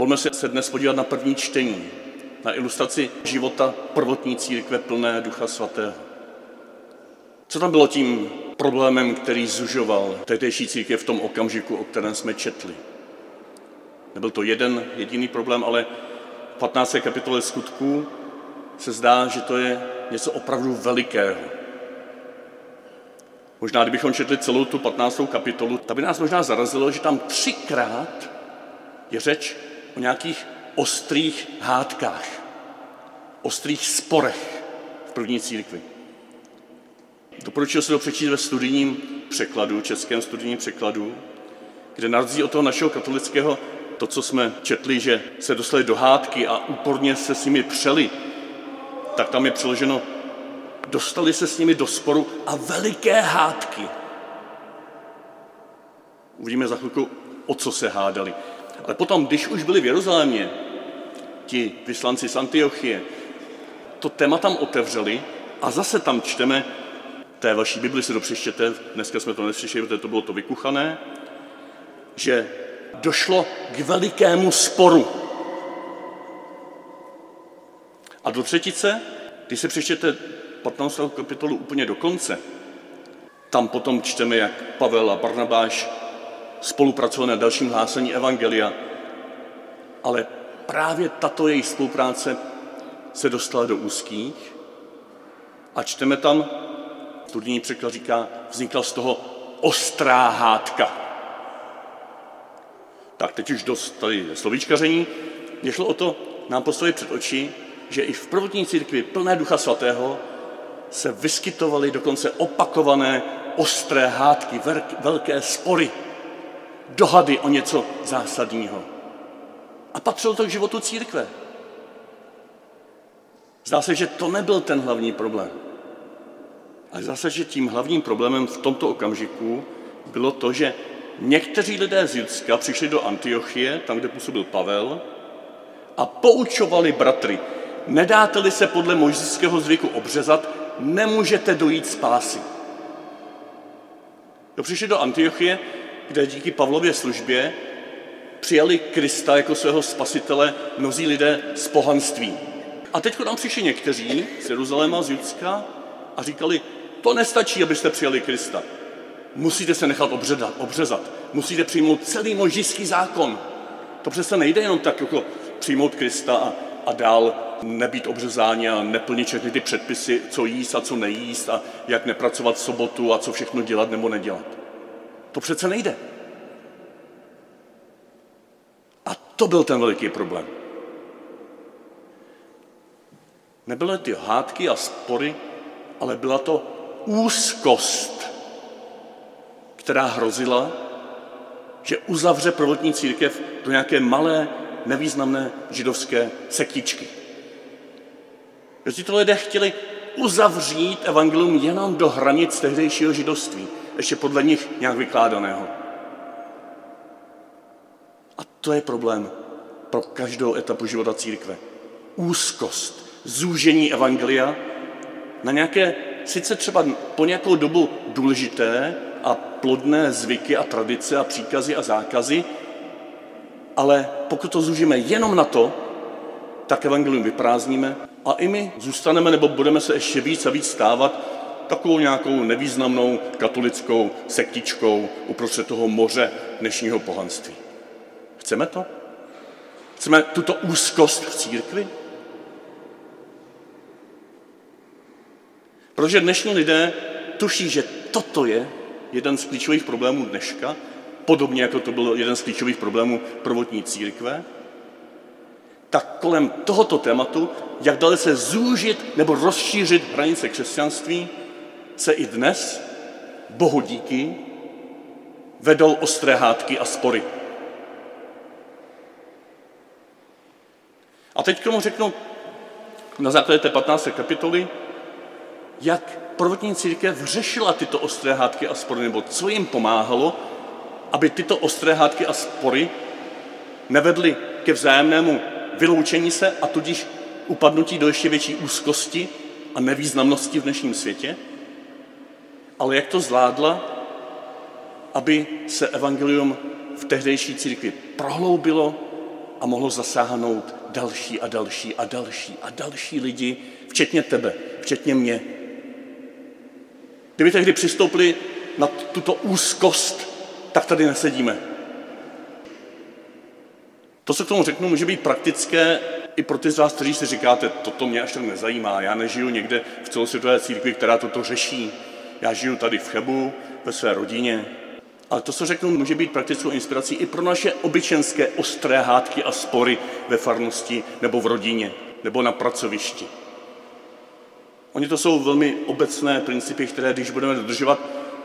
Dovolme se, se dnes podívat na první čtení, na ilustraci života prvotní církve plné Ducha Svatého. Co tam bylo tím problémem, který zužoval tehdejší církev v tom okamžiku, o kterém jsme četli? Nebyl to jeden jediný problém, ale v 15. kapitole skutků se zdá, že to je něco opravdu velikého. Možná, kdybychom četli celou tu 15. kapitolu, tak by nás možná zarazilo, že tam třikrát je řeč o nějakých ostrých hádkách, ostrých sporech v první církvi. Doporučil se to přečíst ve studijním překladu, českém studijním překladu, kde na rozdíl od toho našeho katolického, to, co jsme četli, že se dostali do hádky a úporně se s nimi přeli, tak tam je přeloženo, dostali se s nimi do sporu a veliké hádky. Uvidíme za chvilku, o co se hádali. Ale potom, když už byli v Jeruzalémě, ti vyslanci z Antiochie, to téma tam otevřeli a zase tam čteme, té vaší Bibli si to dneska jsme to neslyšeli, protože to bylo to vykuchané, že došlo k velikému sporu. A do třetice, když se přečtěte 15. kapitolu úplně do konce, tam potom čteme, jak Pavel a Barnabáš spolupracovali na dalším hlásení Evangelia, ale právě tato jejich spolupráce se dostala do úzkých a čteme tam, studijní překlad říká, vznikla z toho ostrá hádka. Tak teď už dost tady slovíčkaření. Mě šlo o to nám postavit před oči, že i v prvotní církvi plné Ducha Svatého se vyskytovaly dokonce opakované ostré hádky, velké spory, dohady o něco zásadního. A patřilo to k životu církve. Zdá se, že to nebyl ten hlavní problém. Ale zase, že tím hlavním problémem v tomto okamžiku bylo to, že někteří lidé z Judska přišli do Antiochie, tam, kde působil Pavel, a poučovali bratry, nedáte-li se podle možského zvyku obřezat, nemůžete dojít spásy. To přišli do Antiochie, kde díky Pavlově službě přijali Krista jako svého spasitele mnozí lidé z pohanství. A teď tam přišli někteří z Jeruzaléma, z Judska a říkali, to nestačí, abyste přijali Krista. Musíte se nechat obředat, obřezat. Musíte přijmout celý možíský zákon. To přece nejde jenom tak jako přijmout Krista a, a dál nebýt obřezáni a neplnit všechny ty předpisy, co jíst a co nejíst a jak nepracovat v sobotu a co všechno dělat nebo nedělat. To přece nejde. A to byl ten veliký problém. Nebyly ty hádky a spory, ale byla to úzkost, která hrozila, že uzavře prvotní církev do nějaké malé, nevýznamné židovské sektičky. Že tyto lidé chtěli uzavřít evangelium jenom do hranic tehdejšího židovství, ještě podle nich nějak vykládaného. A to je problém pro každou etapu života církve. Úzkost, zúžení evangelia na nějaké, sice třeba po nějakou dobu důležité a plodné zvyky a tradice a příkazy a zákazy, ale pokud to zúžíme jenom na to, tak evangelium vyprázdníme a i my zůstaneme nebo budeme se ještě víc a víc stávat takovou nějakou nevýznamnou katolickou sektičkou uprostřed toho moře dnešního pohanství. Chceme to? Chceme tuto úzkost v církvi? Protože dnešní lidé tuší, že toto je jeden z klíčových problémů dneška, podobně jako to byl jeden z klíčových problémů prvotní církve, tak kolem tohoto tématu, jak dalece zúžit nebo rozšířit hranice křesťanství, se i dnes, Bohu díky, vedou ostré hádky a spory. A teď k tomu řeknu na základě té 15. kapitoly, jak prvotní církev řešila tyto ostré hádky a spory, nebo co jim pomáhalo, aby tyto ostré hádky a spory nevedly ke vzájemnému vyloučení se a tudíž upadnutí do ještě větší úzkosti a nevýznamnosti v dnešním světě, ale jak to zvládla, aby se evangelium v tehdejší církvi prohloubilo a mohlo zasáhnout další a další a další a další lidi, včetně tebe, včetně mě. Kdyby tehdy přistoupili na tuto úzkost, tak tady nesedíme. To, co k tomu řeknu, může být praktické i pro ty z vás, kteří si říkáte, toto mě až tak nezajímá, já nežiju někde v celosvětové církvi, která toto řeší. Já žiju tady v Chebu, ve své rodině. Ale to, co řeknu, může být praktickou inspirací i pro naše obyčenské ostré hádky a spory ve farnosti nebo v rodině nebo na pracovišti. Oni to jsou velmi obecné principy, které když budeme dodržovat,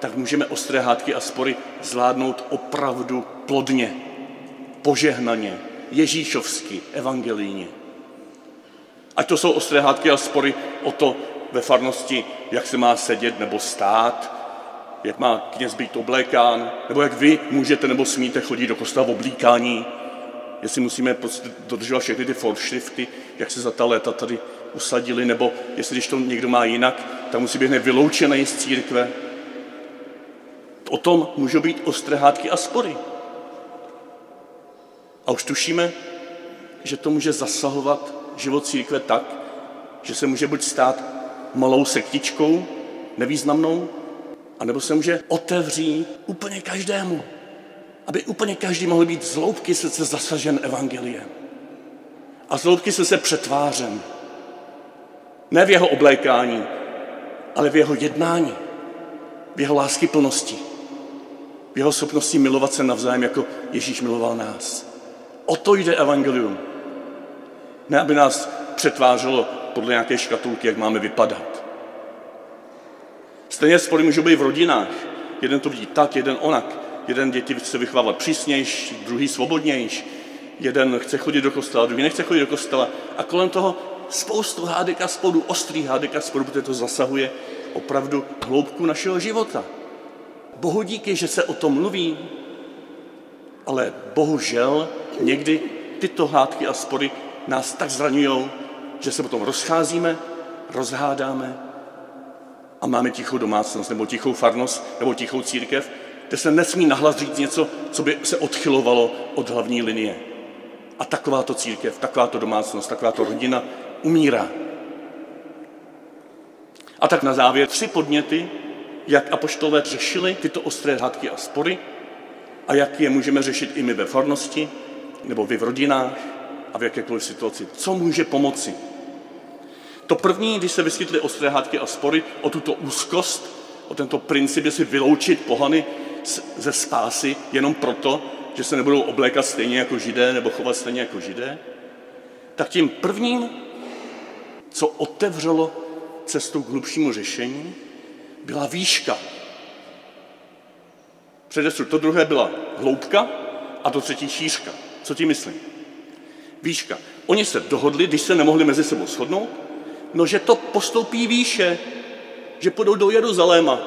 tak můžeme ostré hádky a spory zvládnout opravdu plodně, požehnaně, ježíšovsky, evangelijně. Ať to jsou ostré hádky a spory o to ve farnosti, jak se má sedět nebo stát, jak má kněz být oblékán, nebo jak vy můžete nebo smíte chodit do kostela v oblíkání, jestli musíme prostě dodržovat všechny ty foršrifty, jak se za ta léta tady usadili, nebo jestli když to někdo má jinak, tak musí být vyloučený z církve. O tom můžou být ostré hádky a spory. A už tušíme, že to může zasahovat život církve tak, že se může buď stát malou sektičkou, nevýznamnou, anebo se může otevřít úplně každému, aby úplně každý mohl být z loupky srdce zasažen evangeliem. A z loupky se přetvářen. Ne v jeho oblékání, ale v jeho jednání, v jeho lásky plnosti, v jeho schopnosti milovat se navzájem, jako Ježíš miloval nás. O to jde evangelium. Ne, aby nás přetvářelo podle nějaké škatulky, jak máme vypadat. Stejně spory můžou být v rodinách. Jeden to vidí tak, jeden onak. Jeden děti chce vychovávat přísnější, druhý svobodnější. Jeden chce chodit do kostela, druhý nechce chodit do kostela. A kolem toho spoustu hádek a spodu, ostrý hádek a spodu, protože to zasahuje opravdu hloubku našeho života. Bohu díky, že se o tom mluví, ale bohužel někdy tyto hádky a spory nás tak zraňují, že se potom rozcházíme, rozhádáme a máme tichou domácnost, nebo tichou farnost, nebo tichou církev, kde se nesmí nahlas říct něco, co by se odchylovalo od hlavní linie. A takováto církev, takováto domácnost, takováto rodina umírá. A tak na závěr tři podněty, jak apoštolové řešili tyto ostré hádky a spory a jak je můžeme řešit i my ve farnosti, nebo vy v rodinách a v jakékoliv situaci. Co může pomoci? To první, když se vyskytly ostré hádky a spory o tuto úzkost, o tento princip, si vyloučit pohany ze spásy jenom proto, že se nebudou oblékat stejně jako židé nebo chovat stejně jako židé, tak tím prvním, co otevřelo cestu k hlubšímu řešení, byla výška. Předestru to druhé byla hloubka a to třetí šířka. Co tím myslím? Výška. Oni se dohodli, když se nemohli mezi sebou shodnout, no že to postoupí výše, že půjdou do Jeruzaléma.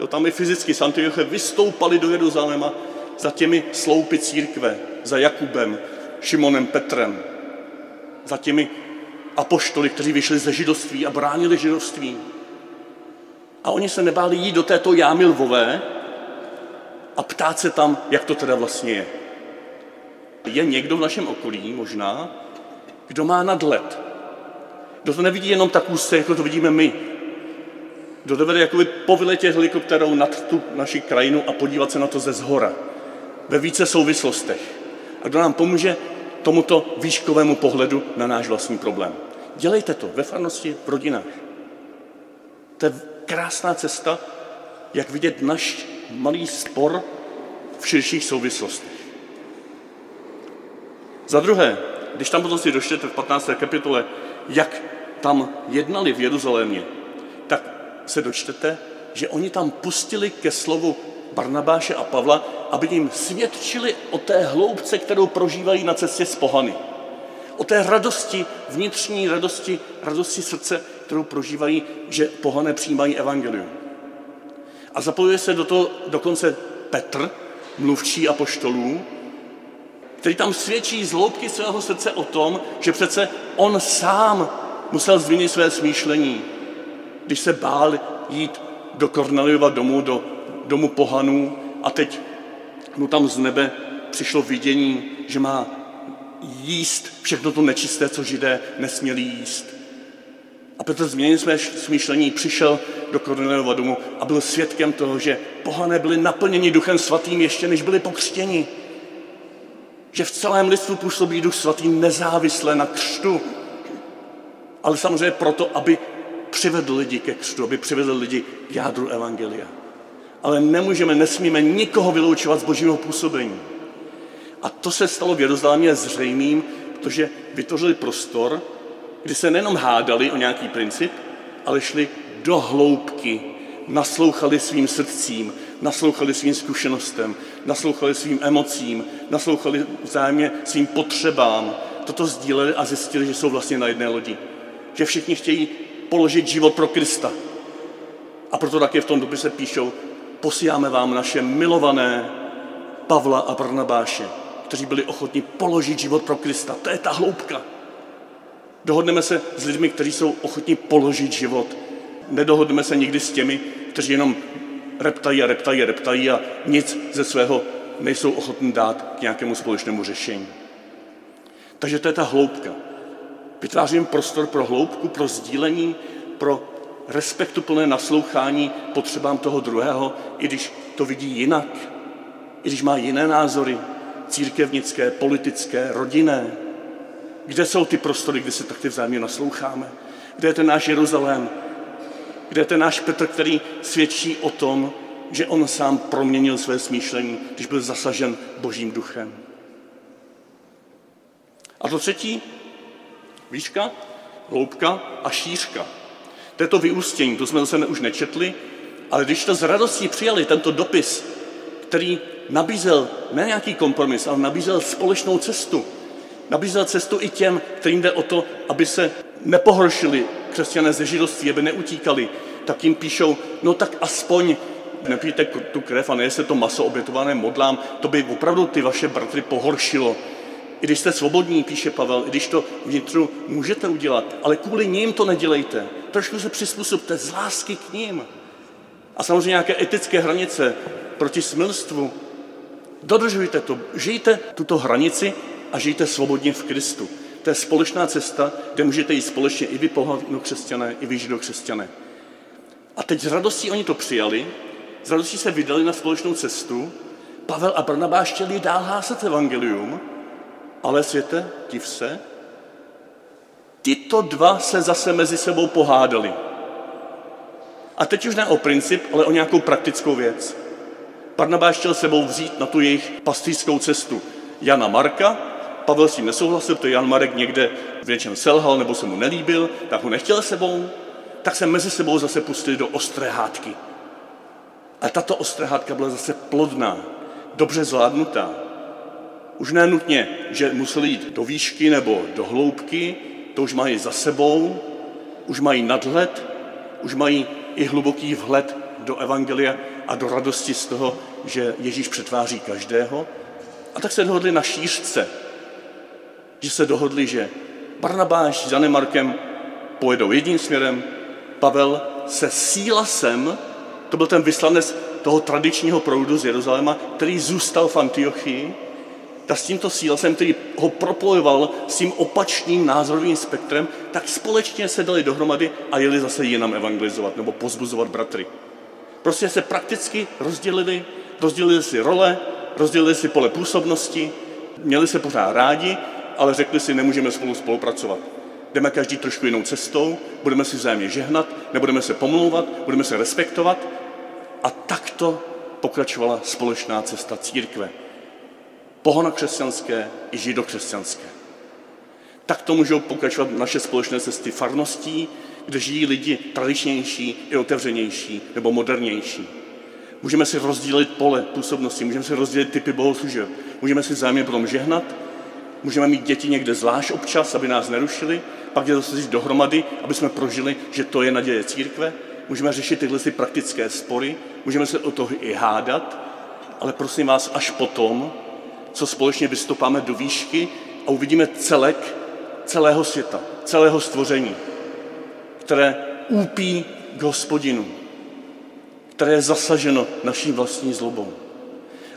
Jo, tam i fyzicky z Antioche vystoupali do Jeruzaléma za těmi sloupy církve, za Jakubem, Šimonem Petrem, za těmi apoštoly, kteří vyšli ze židovství a bránili židovství. A oni se nebáli jít do této jámy lvové a ptát se tam, jak to teda vlastně je. Je někdo v našem okolí možná, kdo má nadhled, kdo to nevidí jenom tak úzce, jako to vidíme my. Kdo dovede jakoby povyletět helikopterou nad tu naši krajinu a podívat se na to ze zhora. Ve více souvislostech. A kdo nám pomůže tomuto výškovému pohledu na náš vlastní problém. Dělejte to ve farnosti, v rodinách. To je krásná cesta, jak vidět náš malý spor v širších souvislostech. Za druhé, když tam potom si dočtete v 15. kapitole, jak tam jednali v Jeruzalémě, tak se dočtete, že oni tam pustili ke slovu Barnabáše a Pavla, aby jim svědčili o té hloubce, kterou prožívají na cestě z pohany. O té radosti, vnitřní radosti, radosti srdce, kterou prožívají, že pohané přijímají evangelium. A zapojuje se do toho dokonce Petr, mluvčí apoštolů, který tam svědčí z hloubky svého srdce o tom, že přece on sám musel změnit své smýšlení, když se bál jít do Korneliova domu, do domu pohanů a teď mu tam z nebe přišlo vidění, že má jíst všechno to nečisté, co židé nesměli jíst. A Petr změnil své smýšlení, přišel do Korneliova domu a byl svědkem toho, že pohané byli naplněni duchem svatým ještě než byli pokřtěni. Že v celém lidstvu působí duch svatý nezávisle na křtu. Ale samozřejmě proto, aby přivedl lidi ke křtu, aby přivedl lidi k jádru Evangelia. Ale nemůžeme, nesmíme nikoho vyloučovat z božího působení. A to se stalo v Jeruzalémě zřejmým, protože vytvořili prostor, kdy se nejenom hádali o nějaký princip, ale šli do hloubky, naslouchali svým srdcím, naslouchali svým zkušenostem, naslouchali svým emocím, naslouchali vzájemně svým potřebám. Toto sdíleli a zjistili, že jsou vlastně na jedné lodi. Že všichni chtějí položit život pro Krista. A proto také v tom dopise píšou, posíláme vám naše milované Pavla a Barnabáše, kteří byli ochotní položit život pro Krista. To je ta hloubka. Dohodneme se s lidmi, kteří jsou ochotní položit život. Nedohodneme se nikdy s těmi, kteří jenom reptají a reptají a reptají a nic ze svého nejsou ochotní dát k nějakému společnému řešení. Takže to je ta hloubka. Vytvářím prostor pro hloubku, pro sdílení, pro respektuplné naslouchání potřebám toho druhého, i když to vidí jinak, i když má jiné názory, církevnické, politické, rodinné. Kde jsou ty prostory, kde se takto vzájemně nasloucháme? Kde je ten náš Jeruzalém? Kde je ten náš Petr, který svědčí o tom, že on sám proměnil své smýšlení, když byl zasažen božím duchem? A to třetí, výška, hloubka a šířka. To je to vyústění, to jsme zase už nečetli, ale když to s radostí přijali, tento dopis, který nabízel ne nějaký kompromis, ale nabízel společnou cestu. Nabízel cestu i těm, kterým jde o to, aby se nepohoršili křesťané ze židovství, aby neutíkali, tak jim píšou, no tak aspoň nepijte tu krev a nejeste to maso obětované modlám, to by opravdu ty vaše bratry pohoršilo. I když jste svobodní, píše Pavel, i když to vnitru můžete udělat, ale kvůli ním to nedělejte. Trošku se přizpůsobte z lásky k ním. A samozřejmě nějaké etické hranice proti smilstvu. Dodržujte to, žijte tuto hranici a žijte svobodně v Kristu. To je společná cesta, kde můžete jít společně i vy pohlavno křesťané, i vy křesťané. A teď s radostí oni to přijali, s radostí se vydali na společnou cestu. Pavel a Barnabáš chtěli dál hásat evangelium, ale světe, div se, tyto dva se zase mezi sebou pohádali. A teď už ne o princip, ale o nějakou praktickou věc. Barnabáš chtěl sebou vzít na tu jejich pastýřskou cestu Jana Marka, Pavel s tím nesouhlasil, protože Jan Marek někde v něčem selhal nebo se mu nelíbil, tak ho nechtěl sebou, tak se mezi sebou zase pustili do ostré hádky. A tato ostrá hádka byla zase plodná, dobře zvládnutá. Už ne nutně, že museli jít do výšky nebo do hloubky, to už mají za sebou, už mají nadhled, už mají i hluboký vhled do Evangelia a do radosti z toho, že Ježíš přetváří každého. A tak se dohodli na šířce, že se dohodli, že Barnabáš s Janem Markem pojedou jedním směrem, Pavel se Sílasem, to byl ten vyslanec toho tradičního proudu z Jeruzaléma, který zůstal v Antiochii, tak s tímto sílasem, který ho propojoval s tím opačným názorovým spektrem, tak společně se dali dohromady a jeli zase jinam evangelizovat nebo pozbuzovat bratry. Prostě se prakticky rozdělili, rozdělili si role, rozdělili si pole působnosti, měli se pořád rádi, ale řekli si, nemůžeme spolu spolupracovat. Jdeme každý trošku jinou cestou, budeme si vzájemně žehnat, nebudeme se pomlouvat, budeme se respektovat. A takto pokračovala společná cesta církve pohonokřesťanské i židokřesťanské. Tak to můžou pokračovat naše společné cesty farností, kde žijí lidi tradičnější i otevřenější nebo modernější. Můžeme si rozdělit pole působnosti, můžeme si rozdělit typy bohoslužeb, můžeme si vzájemně potom žehnat, můžeme mít děti někde zvlášť občas, aby nás nerušili, pak je zase dohromady, aby jsme prožili, že to je naděje církve, můžeme řešit tyhle si praktické spory, můžeme se o toho i hádat, ale prosím vás, až potom, co společně vystupáme do výšky a uvidíme celek celého světa, celého stvoření, které úpí k hospodinu, které je zasaženo naší vlastní zlobou.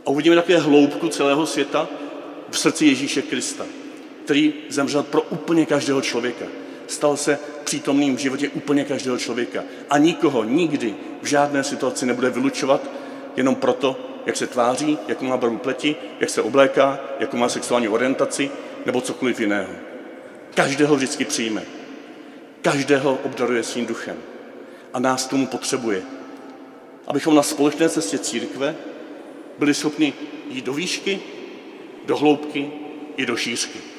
A uvidíme také hloubku celého světa v srdci Ježíše Krista. který zemřel pro úplně každého člověka. Stal se přítomným v životě úplně každého člověka. A nikoho nikdy v žádné situaci nebude vylučovat jenom proto, jak se tváří, jakou má barvu pleti, jak se obléká, jakou má sexuální orientaci nebo cokoliv jiného. Každého vždycky přijme. Každého obdaruje svým duchem. A nás tomu potřebuje. Abychom na společné cestě církve byli schopni jít do výšky, do hloubky i do šířky.